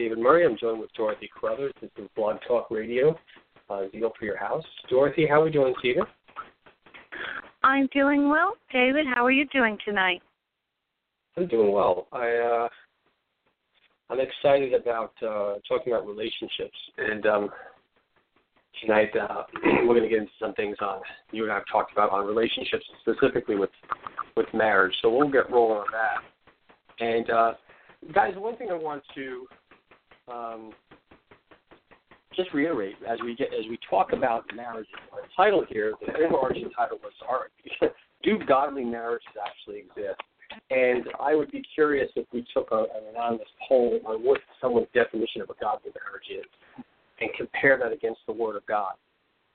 David Murry. I'm joined with Dorothy Carruthers. This is Blog Talk Radio, uh, Zeal for Your House. Dorothy, how are we doing this I'm doing well. David, how are you doing tonight? I'm doing well. I uh, I'm excited about uh, talking about relationships, and um, tonight uh, we're going to get into some things on you and I have talked about on relationships, specifically with with marriage. So we'll get rolling on that. And uh, guys, one thing I want to um, just reiterate as we get as we talk about marriage. Our title here, the overarching title was "Are Do godly marriages actually exist?" And I would be curious if we took a, an anonymous poll on what someone's definition of a godly marriage is, and compare that against the Word of God.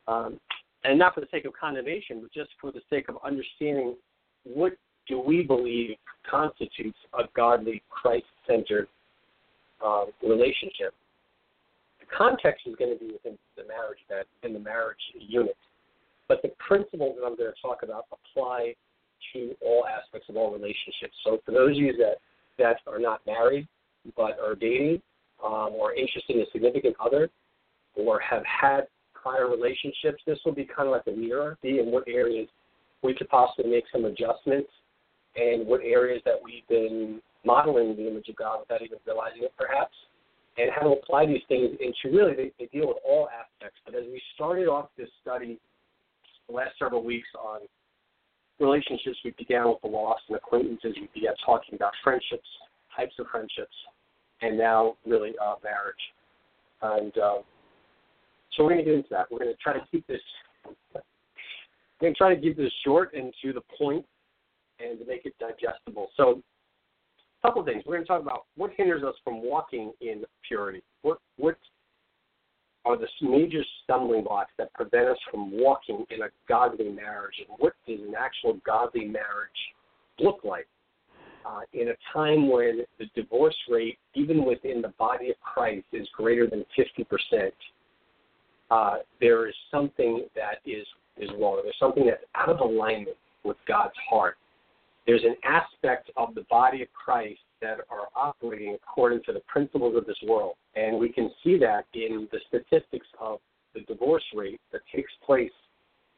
Um, and not for the sake of condemnation, but just for the sake of understanding what do we believe constitutes a godly, Christ-centered uh, relationship the context is going to be within the marriage bed, in the marriage unit. But the principles that I'm going to talk about apply to all aspects of all relationships. So for those of you that, that are not married but are dating um, or interested in a significant other or have had prior relationships, this will be kind of like a mirror, be in what areas we could possibly make some adjustments and what areas that we've been modeling the image of God without even realizing it perhaps and how to apply these things into really they, they deal with all aspects. But as we started off this study the last several weeks on relationships, we began with the loss and acquaintances. We began talking about friendships, types of friendships, and now really uh, marriage. And uh, so we're going to get into that. We're going to try to keep this. We're going to try to keep this short and to the point, and to make it digestible. So a couple of things. We're going to talk about what hinders us from walking in purity. What what are the major stumbling blocks that prevent us from walking in a godly marriage, and what does an actual godly marriage look like? Uh, in a time when the divorce rate, even within the body of Christ, is greater than 50%, uh, there is something that is, is wrong. There's something that's out of alignment with God's heart there's an aspect of the body of Christ that are operating according to the principles of this world. And we can see that in the statistics of the divorce rate that takes place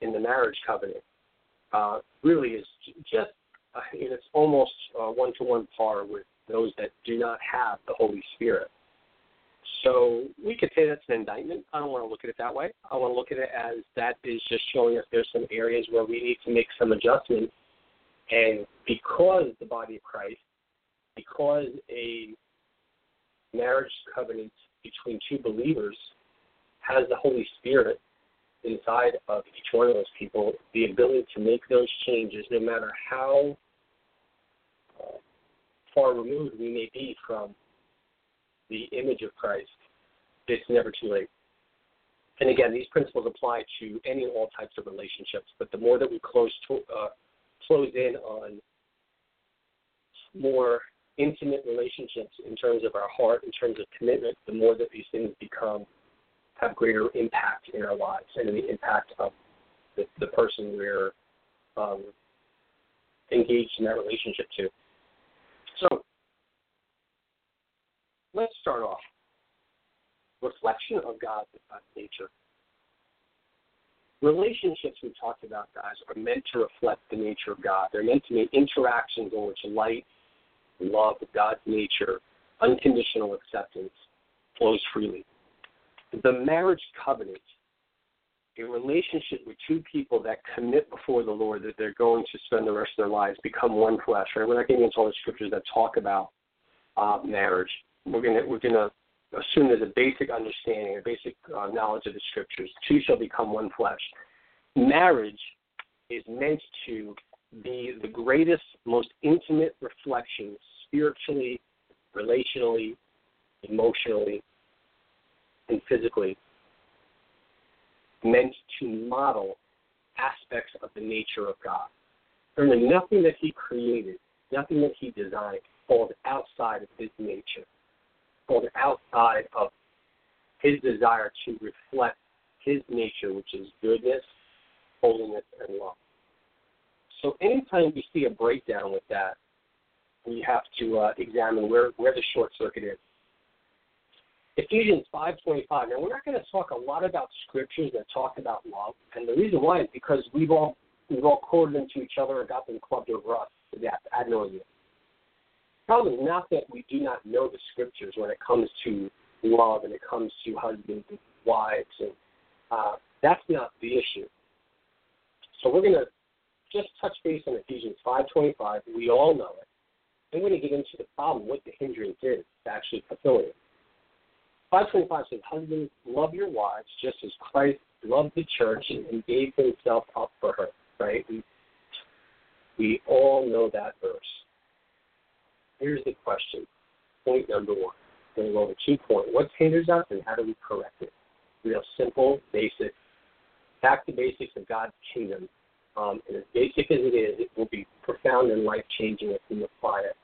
in the marriage covenant. Uh, really is just, uh, it's almost one to one par with those that do not have the Holy Spirit. So we could say that's an indictment. I don't want to look at it that way. I want to look at it as that is just showing us there's some areas where we need to make some adjustments and because the body of Christ, because a marriage covenant between two believers has the Holy Spirit inside of each one of those people, the ability to make those changes, no matter how uh, far removed we may be from the image of Christ, it's never too late. And again, these principles apply to any and all types of relationships. But the more that we close to, uh, close in on more intimate relationships in terms of our heart, in terms of commitment, the more that these things become have greater impact in our lives and in the impact of the, the person we're um, engaged in that relationship to. So let's start off. Reflection of God's nature. Relationships we talked about, guys, are meant to reflect the nature of God. They're meant to be interactions in which light, love, God's nature, unconditional acceptance flows freely. The marriage covenant a relationship with two people that commit before the Lord that they're going to spend the rest of their lives become one flesh. Right? We're not getting into all the scriptures that talk about uh, marriage. We're gonna we're gonna assume there's a basic understanding, a basic uh, knowledge of the scriptures. Two shall become one flesh. Marriage is meant to be the greatest, most intimate reflection, spiritually, relationally, emotionally, and physically, meant to model aspects of the nature of God. Remember, nothing that He created, nothing that He designed, falls outside of His nature, falls outside of His desire to reflect His nature, which is goodness, holiness, and love. So anytime we see a breakdown with that, we have to uh, examine where, where the short circuit is. Ephesians 5:25. Now we're not going to talk a lot about scriptures that talk about love, and the reason why is because we've all we've all quoted them to each other and got them clubbed over us to death ad nauseum. Problem is not that we do not know the scriptures when it comes to love and it comes to husbands and wives, and uh, that's not the issue. So we're going to just touch base on Ephesians 5:25. We all know it. I'm going to get into the problem, what the hindrance is to actually fulfilling it. 525 says, Husbands, love your wives just as Christ loved the church and gave himself up for her. Right? We, we all know that verse. Here's the question. Point number one. To go over two points. What hinders us and how do we correct it? Real simple, basic. Back to basics of God's kingdom. Um, and as basic as it is, it will be profound and life changing if we apply it.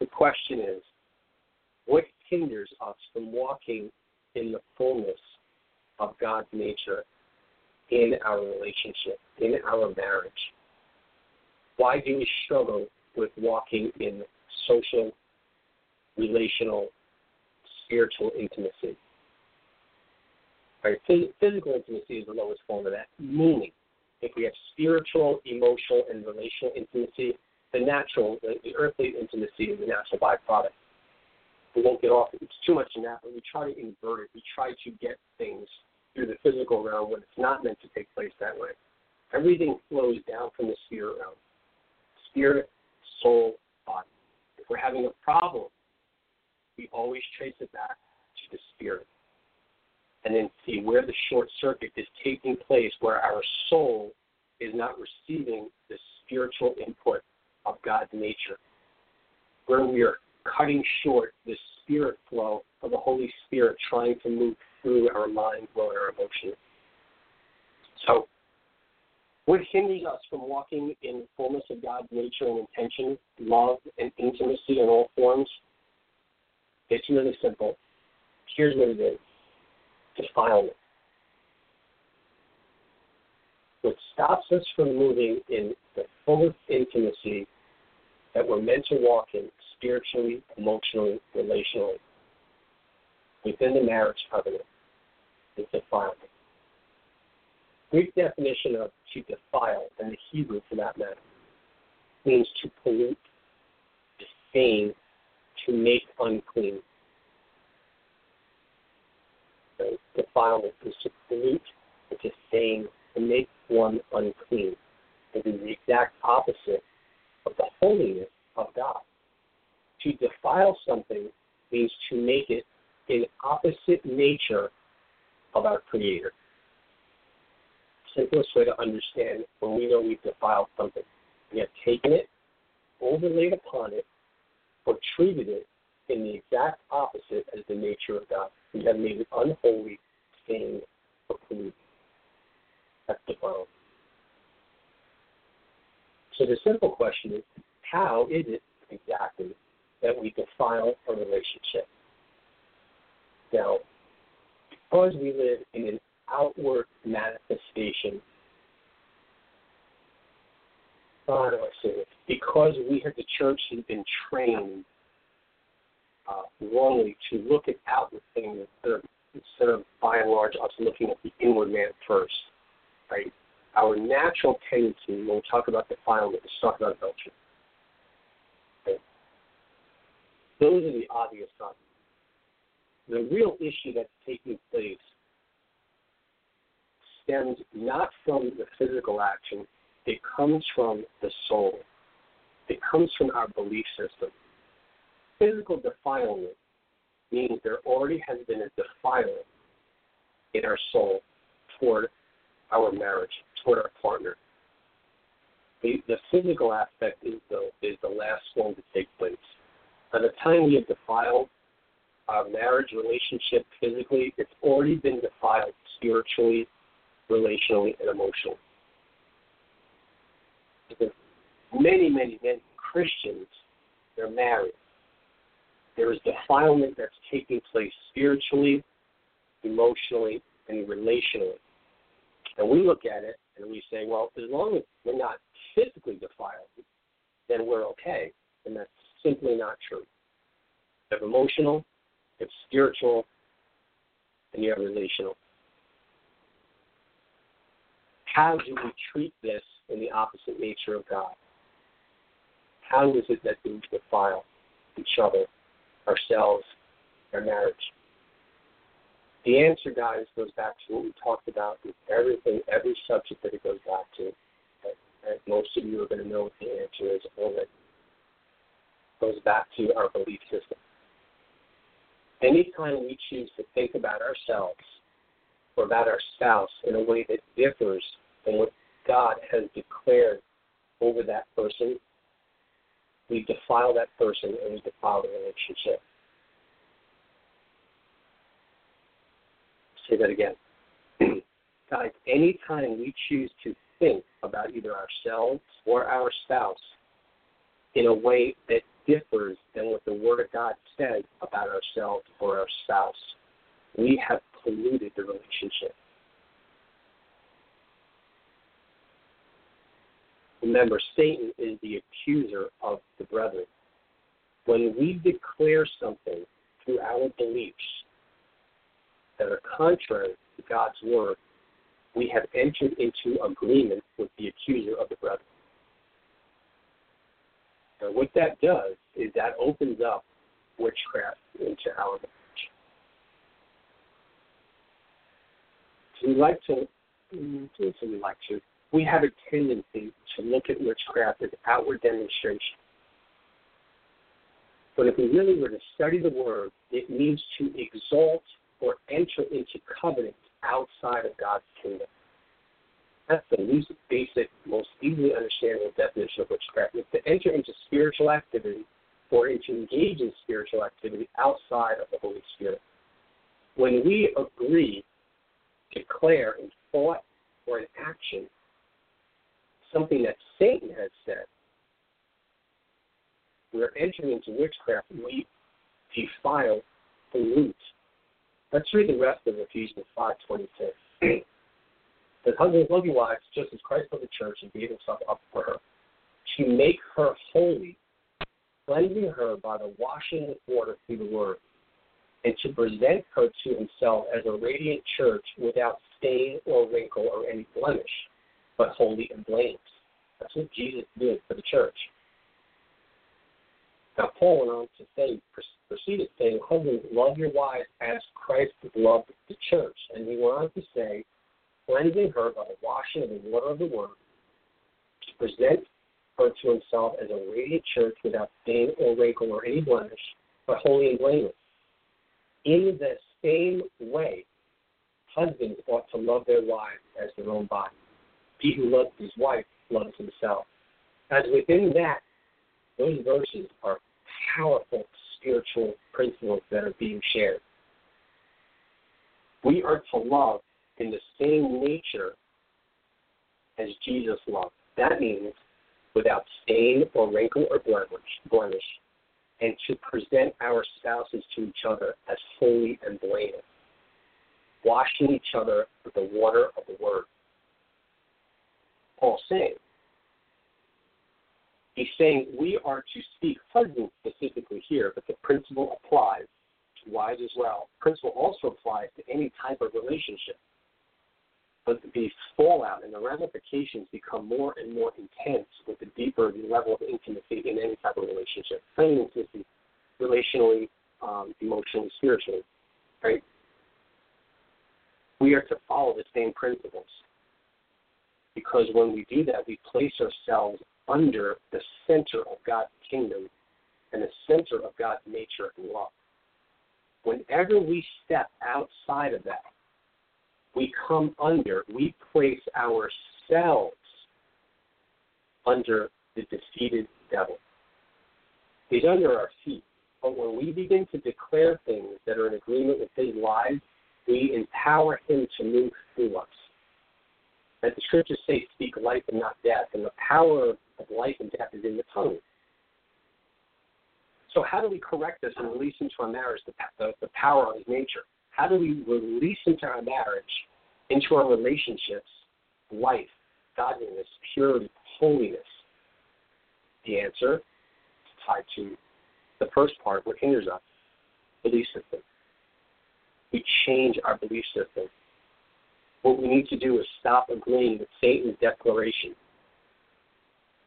The question is, what hinders us from walking in the fullness of God's nature in our relationship, in our marriage? Why do we struggle with walking in social, relational, spiritual intimacy? Right? Physical intimacy is the lowest form of that. Meaning, if we have spiritual, emotional, and relational intimacy, the natural, the, the earthly intimacy is a natural byproduct we won't get off. It's too much in that, but we try to invert it. We try to get things through the physical realm when it's not meant to take place that way. Everything flows down from the spirit realm spirit, soul, body. If we're having a problem, we always trace it back to the spirit. And then see where the short circuit is taking place, where our soul is not receiving the spiritual input of God's nature, where we are cutting short the spirit flow of the Holy Spirit trying to move through our mind, will, and our emotions. So, what hinders us from walking in the fullness of God's nature and intention, love and intimacy in all forms? It's really simple. Here's what it is defilement. What stops us from moving in the fullest intimacy that we're meant to walk in spiritually, emotionally, relationally within the marriage covenant is defilement. Greek definition of to defile, and the Hebrew for that matter, means to pollute, to stain, to make unclean. So defilement is to pollute, to stain, to make one unclean. It is the exact opposite of the holiness of God. To defile something means to make it in opposite nature of our Creator. Simplest way to understand when we know we've defiled something. We have taken it, overlaid upon it, or treated it in the exact opposite as the nature of God. We have made it unholy, stained, or polluted. That's defilement. So the simple question is, how is it exactly that we defile a relationship? Now, because we live in an outward manifestation, how do I say this? Because we have the church has been trained uh, wrongly to look at outward things instead of, instead of, by and large, us looking at the inward man first, right? our natural tendency when we talk about defilement is talk about adultery. Okay? Those are the obvious signs. The real issue that's taking place stems not from the physical action, it comes from the soul. It comes from our belief system. Physical defilement means there already has been a defilement in our soul toward our marriage, toward our partner. The, the physical aspect is the is the last one to take place. By the time we have defiled our marriage relationship physically, it's already been defiled spiritually, relationally, and emotionally. Because many, many, many Christians, they're married. There is defilement that's taking place spiritually, emotionally, and relationally. And we look at it and we say, well, as long as we're not physically defiled, then we're okay. And that's simply not true. You have emotional, you have spiritual, and you have relational. How do we treat this in the opposite nature of God? How is it that we defile each other, ourselves, our marriage? The answer, guys, goes back to what we talked about with everything, every subject that it goes back to. And most of you are going to know what the answer is already. It goes back to our belief system. Anytime we choose to think about ourselves or about our spouse in a way that differs from what God has declared over that person, we defile that person and we defile the relationship. say that again. Guys, anytime we choose to think about either ourselves or our spouse in a way that differs than what the Word of God says about ourselves or our spouse, we have polluted the relationship. Remember, Satan is the accuser of the brethren. When we declare something through our beliefs that are contrary to God's word, we have entered into agreement with the accuser of the brethren. And what that does is that opens up witchcraft into our marriage. So we like to, mm, so we like to, we have a tendency to look at witchcraft as outward demonstration. But if we really were to study the word, it means to exalt or enter into covenant outside of God's kingdom. That's the least basic, most easily understandable definition of witchcraft. It's to enter into spiritual activity or to engage in spiritual activity outside of the Holy Spirit. When we agree, declare in thought or in action something that Satan has said, we're entering into witchcraft. We defile, the pollute, Let's read the rest of Ephesians 5.26. The husbands, love your wives, just as Christ loved the church and gave himself up for her, to make her holy, cleansing her by the washing with water through the word, and to present her to himself as a radiant church without stain or wrinkle or any blemish, but holy and blameless. That's what Jesus did for the church. Now, Paul went on to say, proceeded saying, Husbands, love your wives as Christ loved the church. And he went on to say, cleansing her by the washing of the water of the word, to present her to himself as a radiant church without stain or wrinkle or any blemish, but holy and blameless. In the same way, husbands ought to love their wives as their own body. He who loves his wife loves himself. As within that, those verses are powerful spiritual principles that are being shared. We are to love in the same nature as Jesus loved. That means without stain or wrinkle or blemish, and to present our spouses to each other as holy and blameless, washing each other with the water of the Word. Paul saying, He's saying we are to speak husbands specifically here, but the principle applies to wives as well. The principle also applies to any type of relationship. But the fallout and the ramifications become more and more intense with the deeper the level of intimacy in any type of relationship. Same intimacy, relationally, um, emotionally, spiritually, right? We are to follow the same principles. Because when we do that, we place ourselves under the center of God's kingdom and the center of God's nature and love. Whenever we step outside of that, we come under, we place ourselves under the defeated devil. He's under our feet. But when we begin to declare things that are in agreement with his lies, we empower him to move through us. As the scriptures say, speak life and not death, and the power of life and death is in the tongue. So, how do we correct this and release into our marriage the, the, the power of nature? How do we release into our marriage, into our relationships, life, godliness, purity, holiness? The answer is tied to the first part, what hinders us, belief system. We change our belief system. What we need to do is stop agreeing with Satan's declaration.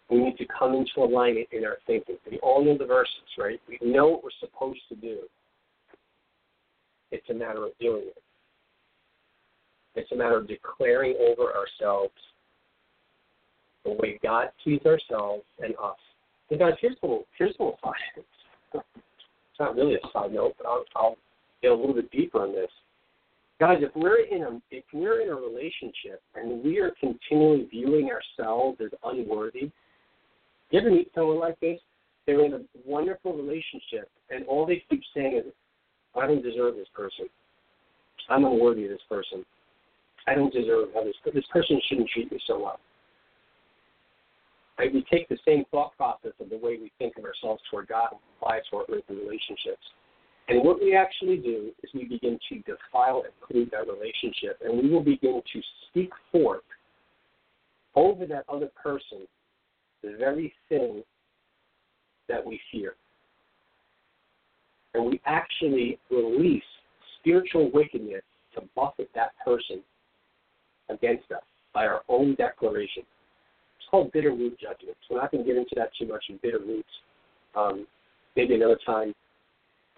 We need to come into alignment in our thinking. We all know the verses, right? We know what we're supposed to do. It's a matter of doing it. It's a matter of declaring over ourselves the way God sees ourselves and us. And guys, here's a little here's a little side. It's not really a side note, but I'll, I'll get a little bit deeper on this. Guys, if we're in a if we're in a relationship and we are continually viewing ourselves as unworthy, you ever meet someone like this? They're in a wonderful relationship, and all they keep saying is, "I don't deserve this person. I'm unworthy of this person. I don't deserve how this this person shouldn't treat me so well." Right? We take the same thought process of the way we think of ourselves toward God and apply it to our earthly relationships. And what we actually do is we begin to defile and pollute that relationship, and we will begin to speak forth over that other person the very thing that we fear. And we actually release spiritual wickedness to buffet that person against us by our own declaration. It's called bitter root judgment. We're not going to get into that too much in bitter roots. Um, maybe another time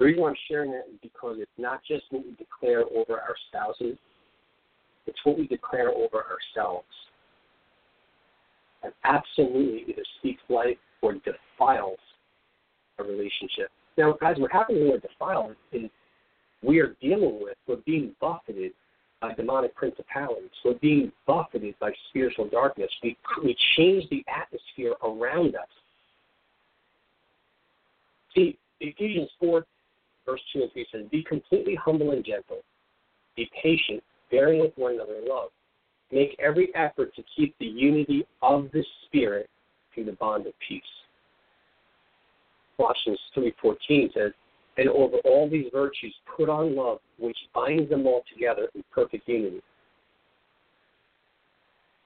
the reason why I'm sharing that is because it's not just what we declare over our spouses, it's what we declare over ourselves. And absolutely either speaks life or defiles a relationship. Now, guys, what happens when we're defiled is we are dealing with, we're being buffeted by demonic principalities. We're being buffeted by spiritual darkness. We, we change the atmosphere around us. See, Ephesians 4 verse 2 and 3 says, Be completely humble and gentle. Be patient, bearing with one another in love. Make every effort to keep the unity of the Spirit through the bond of peace. Colossians 3.14 says, And over all these virtues put on love, which binds them all together in perfect unity.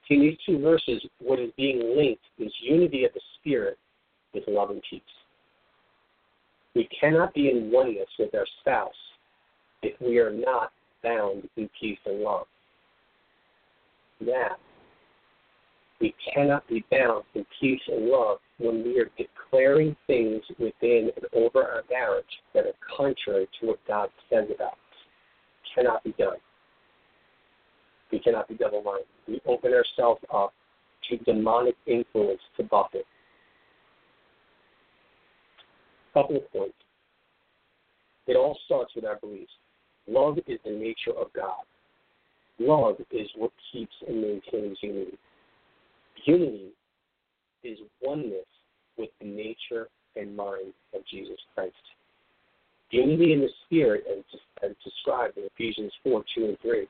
In these two verses, what is being linked is unity of the Spirit with love and peace. We cannot be in oneness with our spouse if we are not bound in peace and love. Now, we cannot be bound in peace and love when we are declaring things within and over our marriage that are contrary to what God says about us. It cannot be done. We cannot be double minded. We open ourselves up to demonic influence to buffet couple of points. It all starts with our beliefs. Love is the nature of God. Love is what keeps and maintains unity. Unity is oneness with the nature and mind of Jesus Christ. Unity in the Spirit, as, described in Ephesians 4 2 and 3,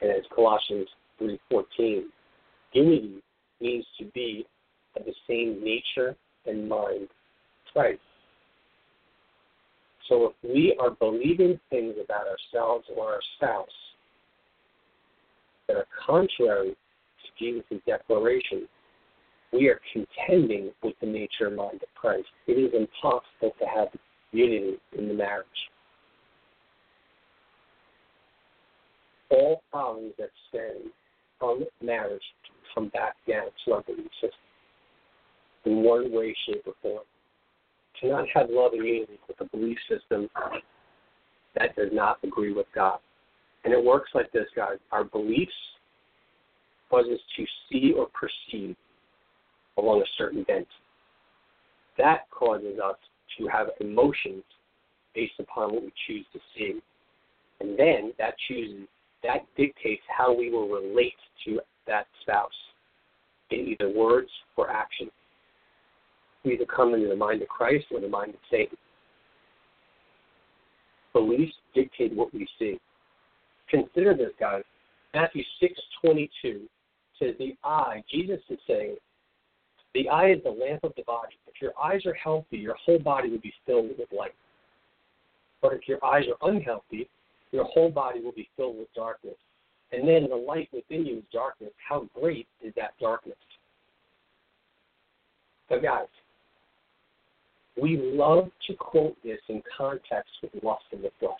and as Colossians 3 14. Unity means to be of the same nature and mind Christ. So if we are believing things about ourselves or our spouse that are contrary to Jesus' declaration, we are contending with the nature and mind of Christ. It is impossible to have unity in the marriage. All problems that stem from marriage come back down to our belief system in one way, shape, or form cannot have love and unity with a belief system that does not agree with God. And it works like this, guys. Our beliefs cause us to see or perceive along a certain bent. That causes us to have emotions based upon what we choose to see. And then that chooses that dictates how we will relate to that spouse in either words or action. We either come into the mind of Christ or the mind of Satan. Beliefs dictate what we see. Consider this, guys. Matthew six twenty two says the eye. Jesus is saying, the eye is the lamp of the body. If your eyes are healthy, your whole body will be filled with light. But if your eyes are unhealthy, your whole body will be filled with darkness. And then the light within you is darkness. How great is that darkness? So, guys, we love to quote this in context with lust of the flesh.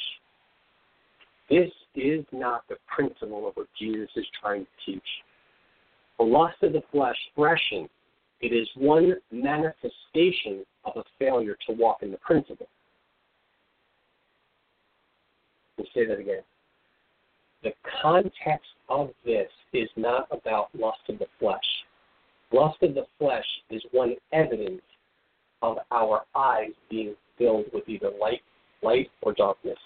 This is not the principle of what Jesus is trying to teach. The lust of the flesh expression, it is one manifestation of a failure to walk in the principle. Let me say that again. The context of this is not about lust of the flesh. Lust of the flesh is one evidence of our eyes being filled with either light, light or darkness.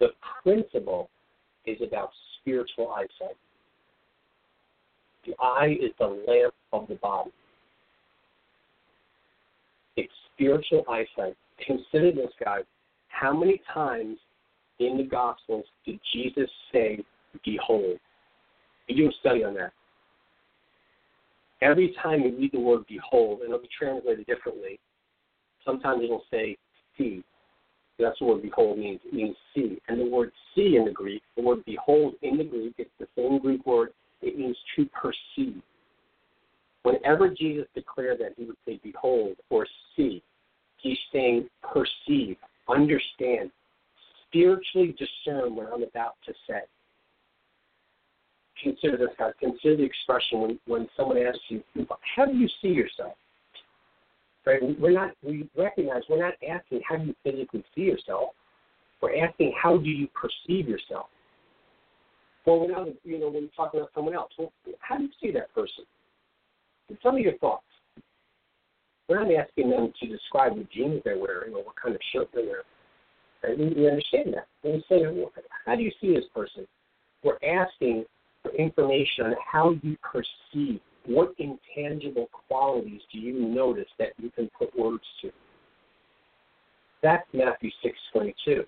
The principle is about spiritual eyesight. The eye is the lamp of the body. It's spiritual eyesight. Consider this, guys. How many times in the Gospels did Jesus say, Behold? We do a study on that. Every time we read the word behold, and it'll be translated differently, sometimes it'll say see. That's what behold means. It means see. And the word see in the Greek, the word behold in the Greek, it's the same Greek word. It means to perceive. Whenever Jesus declared that, he would say behold or see. He's saying perceive, understand, spiritually discern what I'm about to say. Consider this, guys. Consider the expression when, when someone asks you, How do you see yourself? Right? We're not, we recognize we're not asking how do you physically see yourself. We're asking how do you perceive yourself. Well, when I, you know, when you're talking about someone else, well, how do you see that person? Tell me your thoughts. We're not asking them to describe the jeans they're wearing or what kind of shirt they're wearing. We understand that. We say, well, how do you see this person? We're asking for information on how you perceive. What intangible qualities do you notice that you can put words to? That's Matthew six twenty two.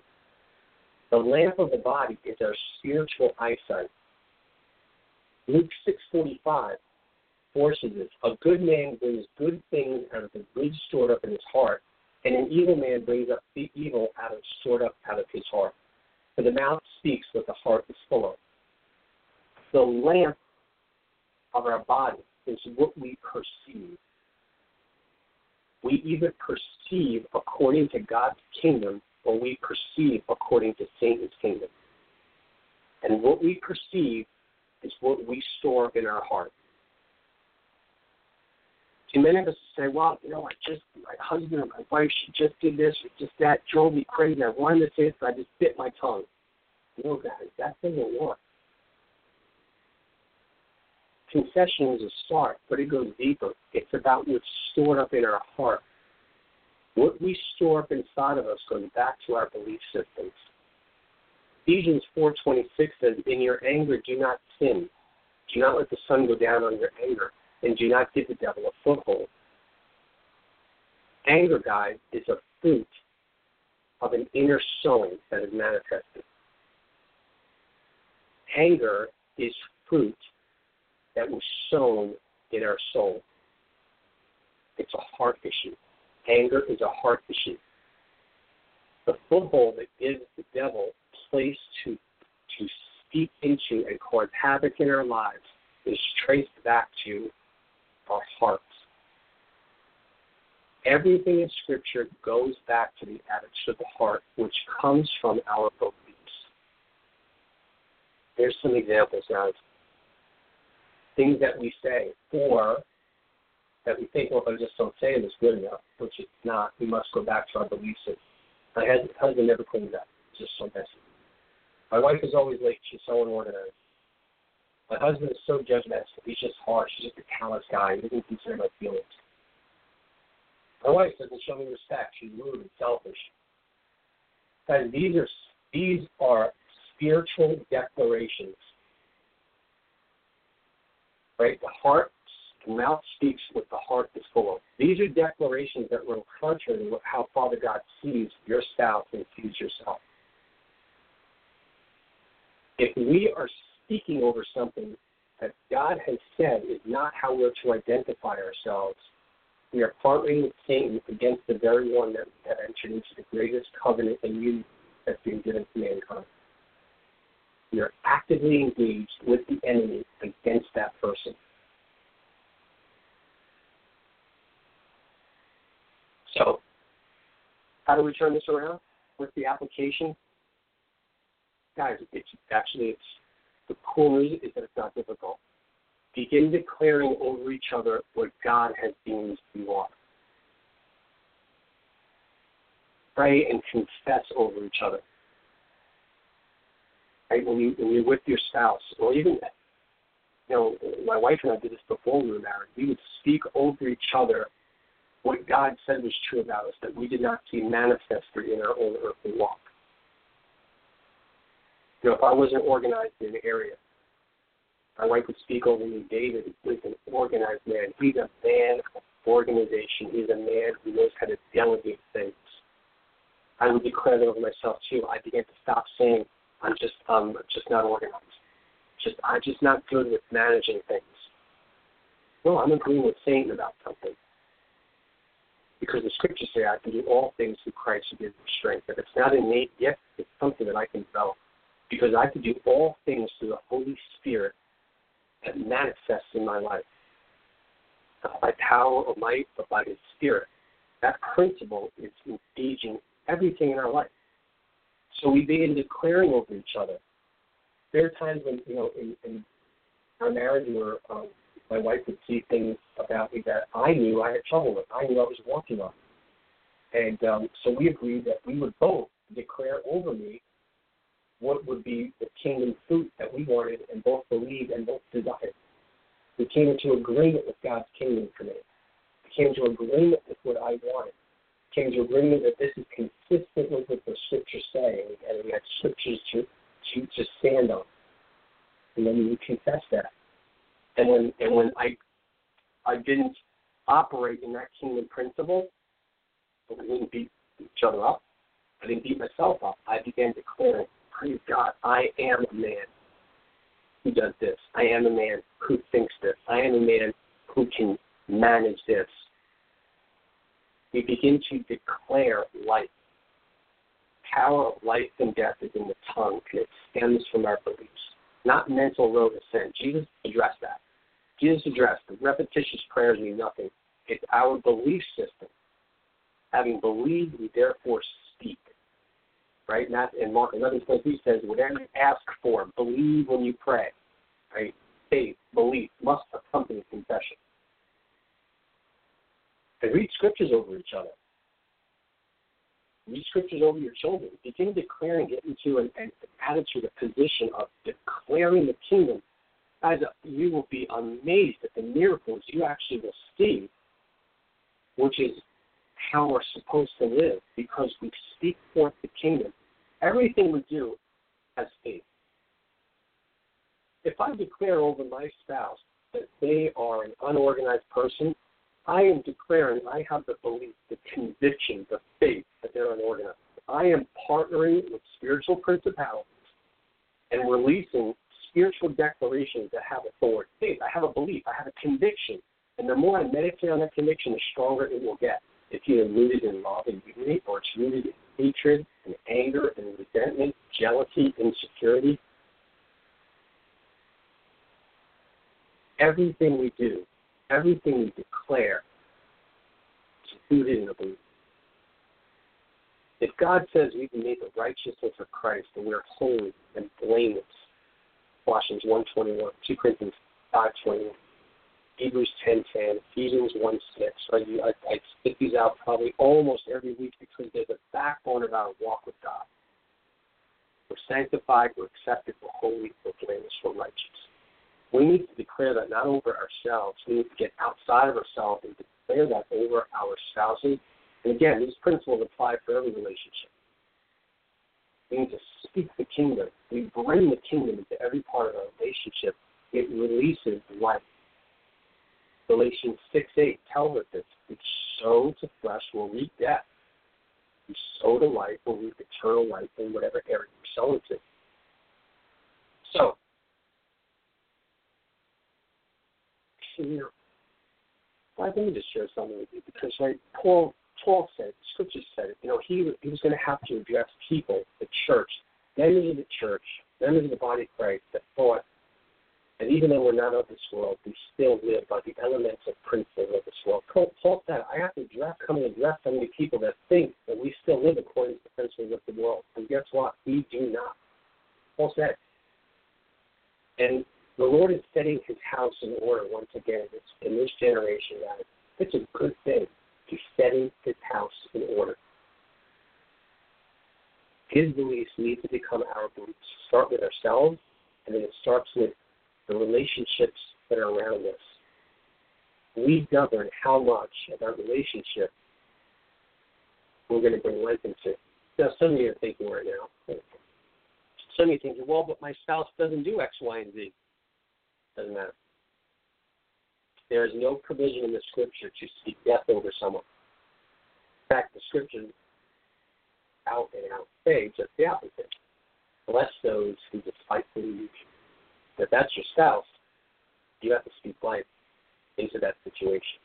The lamp of the body is our spiritual eyesight. Luke six forty five forces it. A good man brings good things out of the good stored up in his heart, and an evil man brings up the evil out of stored up out of his heart. For the mouth speaks what the heart is full of. The lamp of our body is what we perceive. We either perceive according to God's kingdom or we perceive according to Satan's kingdom. And what we perceive is what we store in our heart. See, many of us say, well, you know, I just, my husband or my wife, she just did this or just that, drove me crazy. I wanted to say this, but I just bit my tongue. No, guys, that doesn't work. Confession is a start, but it goes deeper. It's about what's stored up in our heart. What we store up inside of us goes back to our belief systems. Ephesians 4.26 says, In your anger do not sin. Do not let the sun go down on your anger and do not give the devil a foothold. Anger, guys, is a fruit of an inner sowing that is manifested. Anger is fruit that was sown in our soul. It's a heart issue. Anger is a heart issue. The foothold that gives the devil place to to speak into and cause havoc in our lives is traced back to our hearts. Everything in Scripture goes back to the attitude of the heart, which comes from our beliefs. Here's some examples, guys. Things that we say, or that we think, well, if I just don't say it, it's good enough, which it's not. We must go back to our beliefs. My husband never cleans up. It's just so messy. My wife is always late. She's so unorganized. My husband is so judgmental. He's just harsh. He's just a callous guy. He doesn't consider my feelings. My wife doesn't show me respect. She's rude and selfish. Guys, these are these are spiritual declarations. Right? The heart, the mouth speaks what the heart is full of. These are declarations that run contrary to how Father God sees your spouse and sees yourself. If we are speaking over something that God has said is not how we're to identify ourselves, we are partnering with Satan against the very one that have entered into the greatest covenant and union that's been given to mankind. Are actively engaged with the enemy against that person. So, how do we turn this around with the application? Guys, it's actually it's the cool news is that it's not difficult. Begin declaring over each other what God has deemed you are. Pray and confess over each other. Right? When you when you're with your spouse, or even you know, my wife and I did this before we were married. We would speak over each other what God said was true about us that we did not see manifested in our own earthly walk. You know, if I wasn't organized in an area, my wife would speak over me. David is an organized man. He's a man of organization. He's a man who knows how to delegate things. I would declare that over myself too. I began to stop saying I'm just um just not organized. Just I'm just not good with managing things. No, I'm agreeing with Satan about something. Because the scriptures say I can do all things through Christ who gives me strength. If it's not innate yet, it's something that I can develop. Because I can do all things through the Holy Spirit that manifests in my life. Not by power or might, but by His Spirit. That principle is engaging everything in our life. So we begin declaring over each other. There are times when, you know, in, in our marriage where um, my wife would see things about me that I knew I had trouble with. I knew I was working on. And um, so we agreed that we would both declare over me what would be the kingdom fruit that we wanted and both believed and both desired. We came into agreement with God's kingdom for me. We came into agreement with what I wanted. We came into agreement that this is consistent with what the scriptures say, and had scriptures to, to, to stand on. And then we confess that. And when and when I I didn't operate in that kingdom principle, I didn't beat each other up. I didn't beat myself up. I began declaring praise God, I am a man who does this. I am a man who thinks this. I am a man who can manage this. We begin to declare life. Power of life and death is in the tongue, and it stems from our beliefs, not mental road sin. Jesus addressed that. Jesus addressed the repetitious prayers mean nothing. It's our belief system. Having believed, we therefore speak right? That in Mark 11, 23 says, whatever you ask for, believe when you pray, right? Faith, belief must accompany confession. And read scriptures over each other. Read scriptures over your children. Begin declaring, get into an, an attitude, a position of declaring the kingdom. Guys, you will be amazed at the miracles you actually will see, which is how we're supposed to live because we speak forth the kingdom Everything we do has faith. If I declare over my spouse that they are an unorganized person, I am declaring I have the belief, the conviction, the faith that they're unorganized. I am partnering with spiritual principalities and releasing spiritual declarations that have authority. Faith, I have a belief, I have a conviction. And the more I meditate on that conviction, the stronger it will get. It's either rooted in love and unity or it's rooted in hatred and anger and resentment, jealousy, insecurity. Everything we do, everything we declare, is rooted in a belief. If God says we've been made the righteousness of Christ and we're holy and blameless, Colossians 1.21, 2 Corinthians 5.21, Hebrews 10:10, Ephesians 1:6. Right? I, I spit these out probably almost every week because they're the backbone of our walk with God. We're sanctified, we're accepted, we're holy, we're blameless, we're righteous. We need to declare that not over ourselves. We need to get outside of ourselves and declare that over our spouses. And again, these principles apply for every relationship. We need to speak the kingdom. We bring the kingdom into every part of our relationship. It releases life. Galatians 6 8 tells us this. We sow to flesh will reap death. We sow to life will reap eternal life in whatever area we're sowing to. So, here, well, let me just share something with you because, right, Paul Paul said, Scripture said it. You know, he he was going to have to address people, the church, members of the church, members of the body of Christ that thought and even though we're not of this world, we still live by the elements of principles of this world. Paul said, I have to address, come and address so many people that think that we still live according to the principles of the world. And guess what? We do not. Paul said. And the Lord is setting his house in order once again in this generation, guys. It's a good thing. He's setting his house in order. His beliefs need to become our beliefs. Start with ourselves, and then it starts with the relationships that are around us. We govern how much of our relationship we're going to bring life into. Now, some of you are thinking right now, some of you are thinking, well, but my spouse doesn't do X, Y, and Z. Doesn't matter. There is no provision in the scripture to speak death over someone. In fact, the scripture out and out say just the opposite. Bless those who despitefully use you if that's your spouse, you have to speak life into that situation.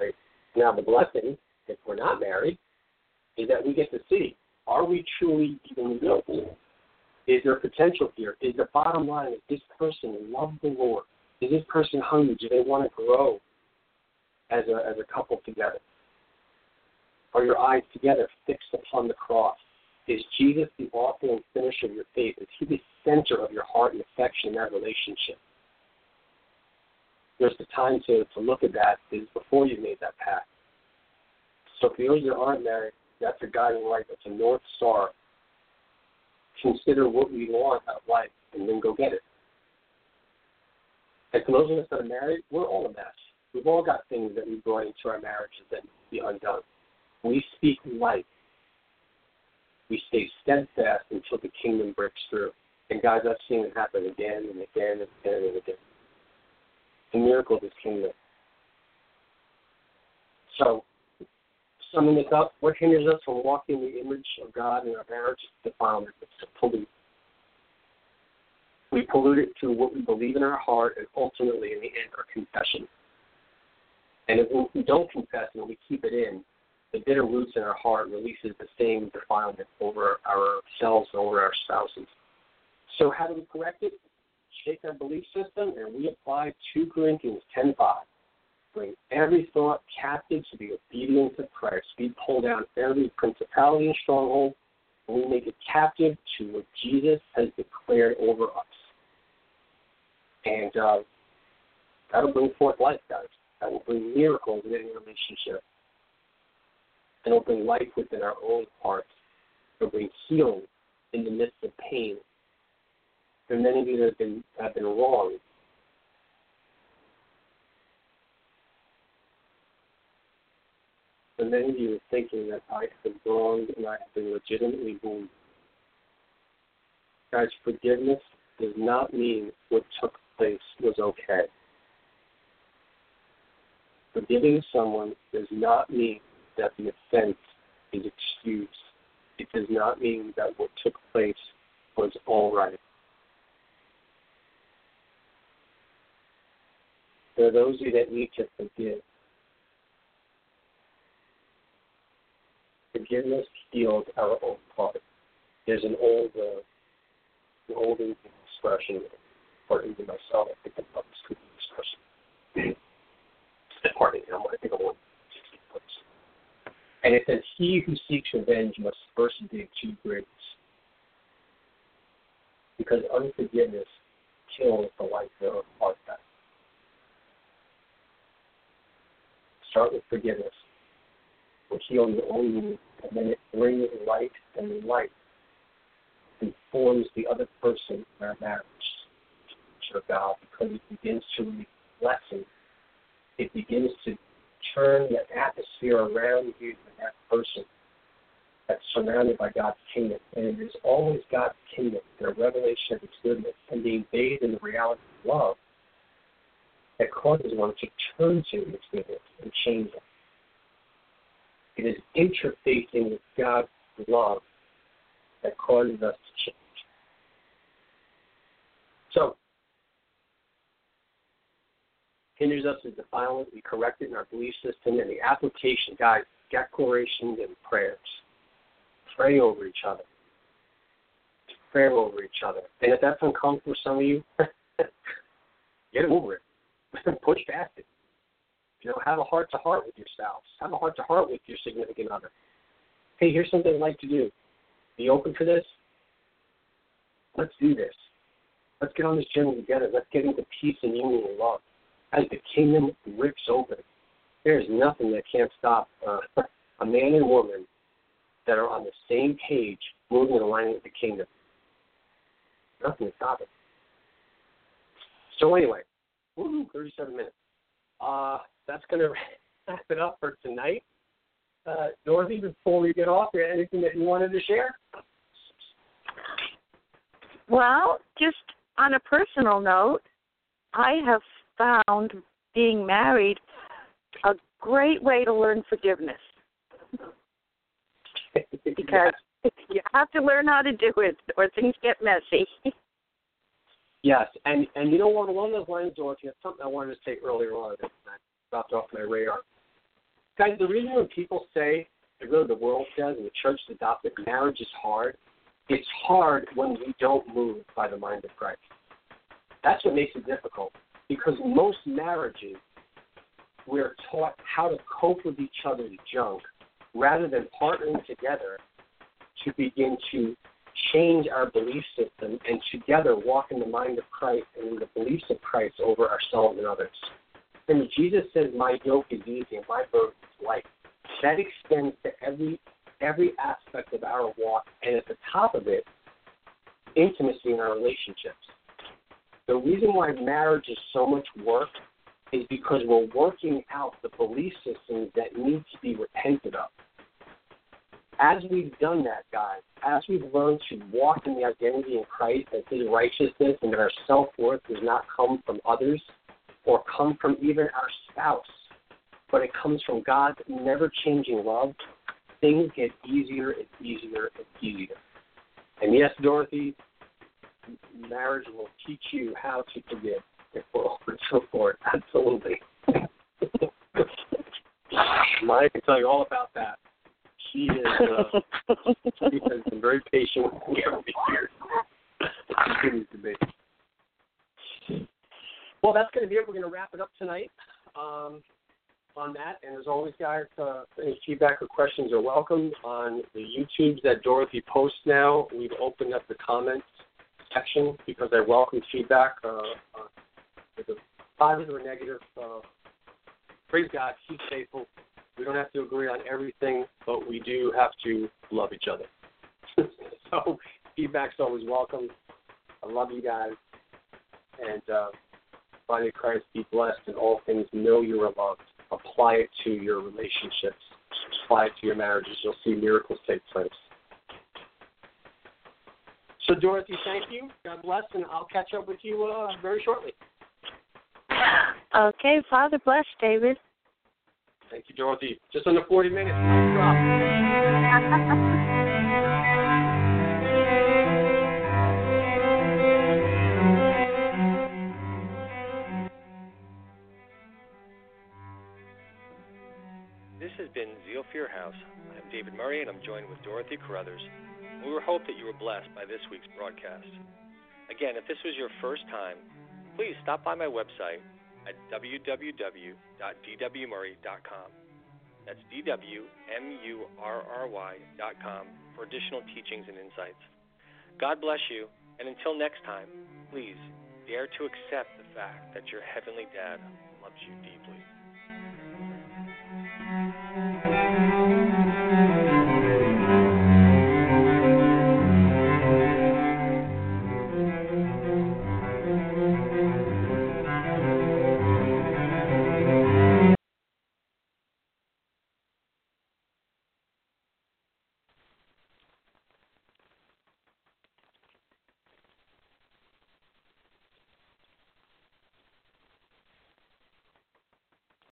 Right? Now, the blessing, if we're not married, is that we get to see are we truly even yoked? Is there potential here? Is the bottom line, is this person love the Lord? Is this person hungry? Do they want to grow as a, as a couple together? Are your eyes together fixed upon the cross? Is Jesus the author and finisher of your faith? Is he the center of your heart and affection in that relationship? There's the time to, to look at that is before you made that path. So for those that aren't married, that's a guiding light, that's a north star. Consider what we want out of life and then go get it. And for those of us that are married, we're all a mess. We've all got things that we brought into our marriages that need to be undone. We speak life we stay steadfast until the kingdom breaks through. And guys, I've seen it happen again and again and again and again. The miracle of His kingdom. So, summing this up, what hinders us from walking the image of God in our marriage is defilement. It's to pollute. We pollute it through what we believe in our heart and ultimately, in the end, our confession. And if we don't confess and we keep it in, the bitter roots in our heart releases the same defilement over ourselves and over our spouses. So how do we correct it? Shake our belief system and we apply 2 Corinthians 10.5. Bring every thought captive to the obedience of Christ. We pull down every principality and stronghold and we make it captive to what Jesus has declared over us. And uh, that'll bring forth life, guys. That will bring miracles in any relationship and it'll bring life within our own hearts. It'll bring healing in the midst of pain. There are many of you that have been, have been wrong. And many of you thinking that I have been wronged and I have been legitimately wounded. Guys, forgiveness does not mean what took place was okay. Forgiving someone does not mean that the offense is excused. It does not mean that what took place was all right. There are those of you that need to forgive. Forgiveness heals our own heart. There's an old, uh, an old expression, or even myself, I think about this expression. Pardon me, I think I want and it says, He who seeks revenge must first dig two graves. Because unforgiveness kills the life of heart. Start with forgiveness. Will heal your own wound, and then it brings light and light transforms the other person in our marriage to God because it begins to blessing. It begins to turn the atmosphere around you and that person that's surrounded by God's kingdom. And it is always God's kingdom, the revelation of His goodness, and being bathed in the reality of love that causes one to turn to His goodness and change it. It is interfacing with God's love that causes us to change. So, hinders us is defilement. We correct it in our belief system and the application, guys, declarations and prayers. Pray over each other. Pray over each other. And if that's uncomfortable for some of you, get over it. Push past it. You know, have a heart to heart with your spouse. Have a heart to heart with your significant other. Hey, here's something I'd like to do. Be open for this? Let's do this. Let's get on this journey together. Let's get into peace and union and love. As the kingdom rips open, there is nothing that can't stop uh, a man and woman that are on the same page, moving in alignment with the kingdom. Nothing to stop it. So anyway, woo 37 minutes. Uh, that's going to wrap it up for tonight. Uh, Dorothy, before we get off, anything that you wanted to share? Well, just on a personal note, I have found being married a great way to learn forgiveness because you have to learn how to do it or things get messy. Yes, and and you know what? Along those lines, Dorothy, that's something I wanted to say earlier on that dropped off my radar. Guys, the reason when people say, and really the world says, and the church has adopted, marriage is hard, it's hard when we don't move by the mind of Christ. That's what makes it difficult. Because most marriages, we're taught how to cope with each other's junk rather than partnering together to begin to change our belief system and together walk in the mind of Christ and the beliefs of Christ over ourselves and others. And Jesus says, My yoke is easy and my burden is light. That extends to every every aspect of our walk and at the top of it, intimacy in our relationships. The reason why marriage is so much work is because we're working out the belief systems that need to be repented of as we've done that, guys, as we've learned to walk in the identity in Christ and His righteousness, and that our self worth does not come from others or come from even our spouse, but it comes from God's never changing love, things get easier and easier and easier. And yes, Dorothy, marriage will teach you how to forgive and so forth. Absolutely. Mike can tell you all about that. She is uh, she has been very patient with me. Continues to be. Well, that's going to be it. We're going to wrap it up tonight um, on that. And as always, guys, uh, any feedback or questions are welcome on the YouTubes that Dorothy posts now. We've opened up the comments section because I welcome feedback, uh, uh, positive or negative. Uh, praise God, He's faithful. We don't have to agree on everything, but we do have to love each other. so feedback's always welcome. I love you guys. And uh, body of Christ, be blessed in all things. Know you are loved. Apply it to your relationships. Apply it to your marriages. You'll see miracles take place. So, Dorothy, thank you. God bless, and I'll catch up with you uh, very shortly. Okay, Father bless, David. Thank you, Dorothy. Just under 40 minutes. This has been Zeal Your House. I'm David Murry, and I'm joined with Dorothy Carruthers. We hope that you were blessed by this week's broadcast. Again, if this was your first time, please stop by my website at www.dwmurry.com. That's dwmurry.com for additional teachings and insights. God bless you, and until next time, please dare to accept the fact that your Heavenly Dad loves you deeply.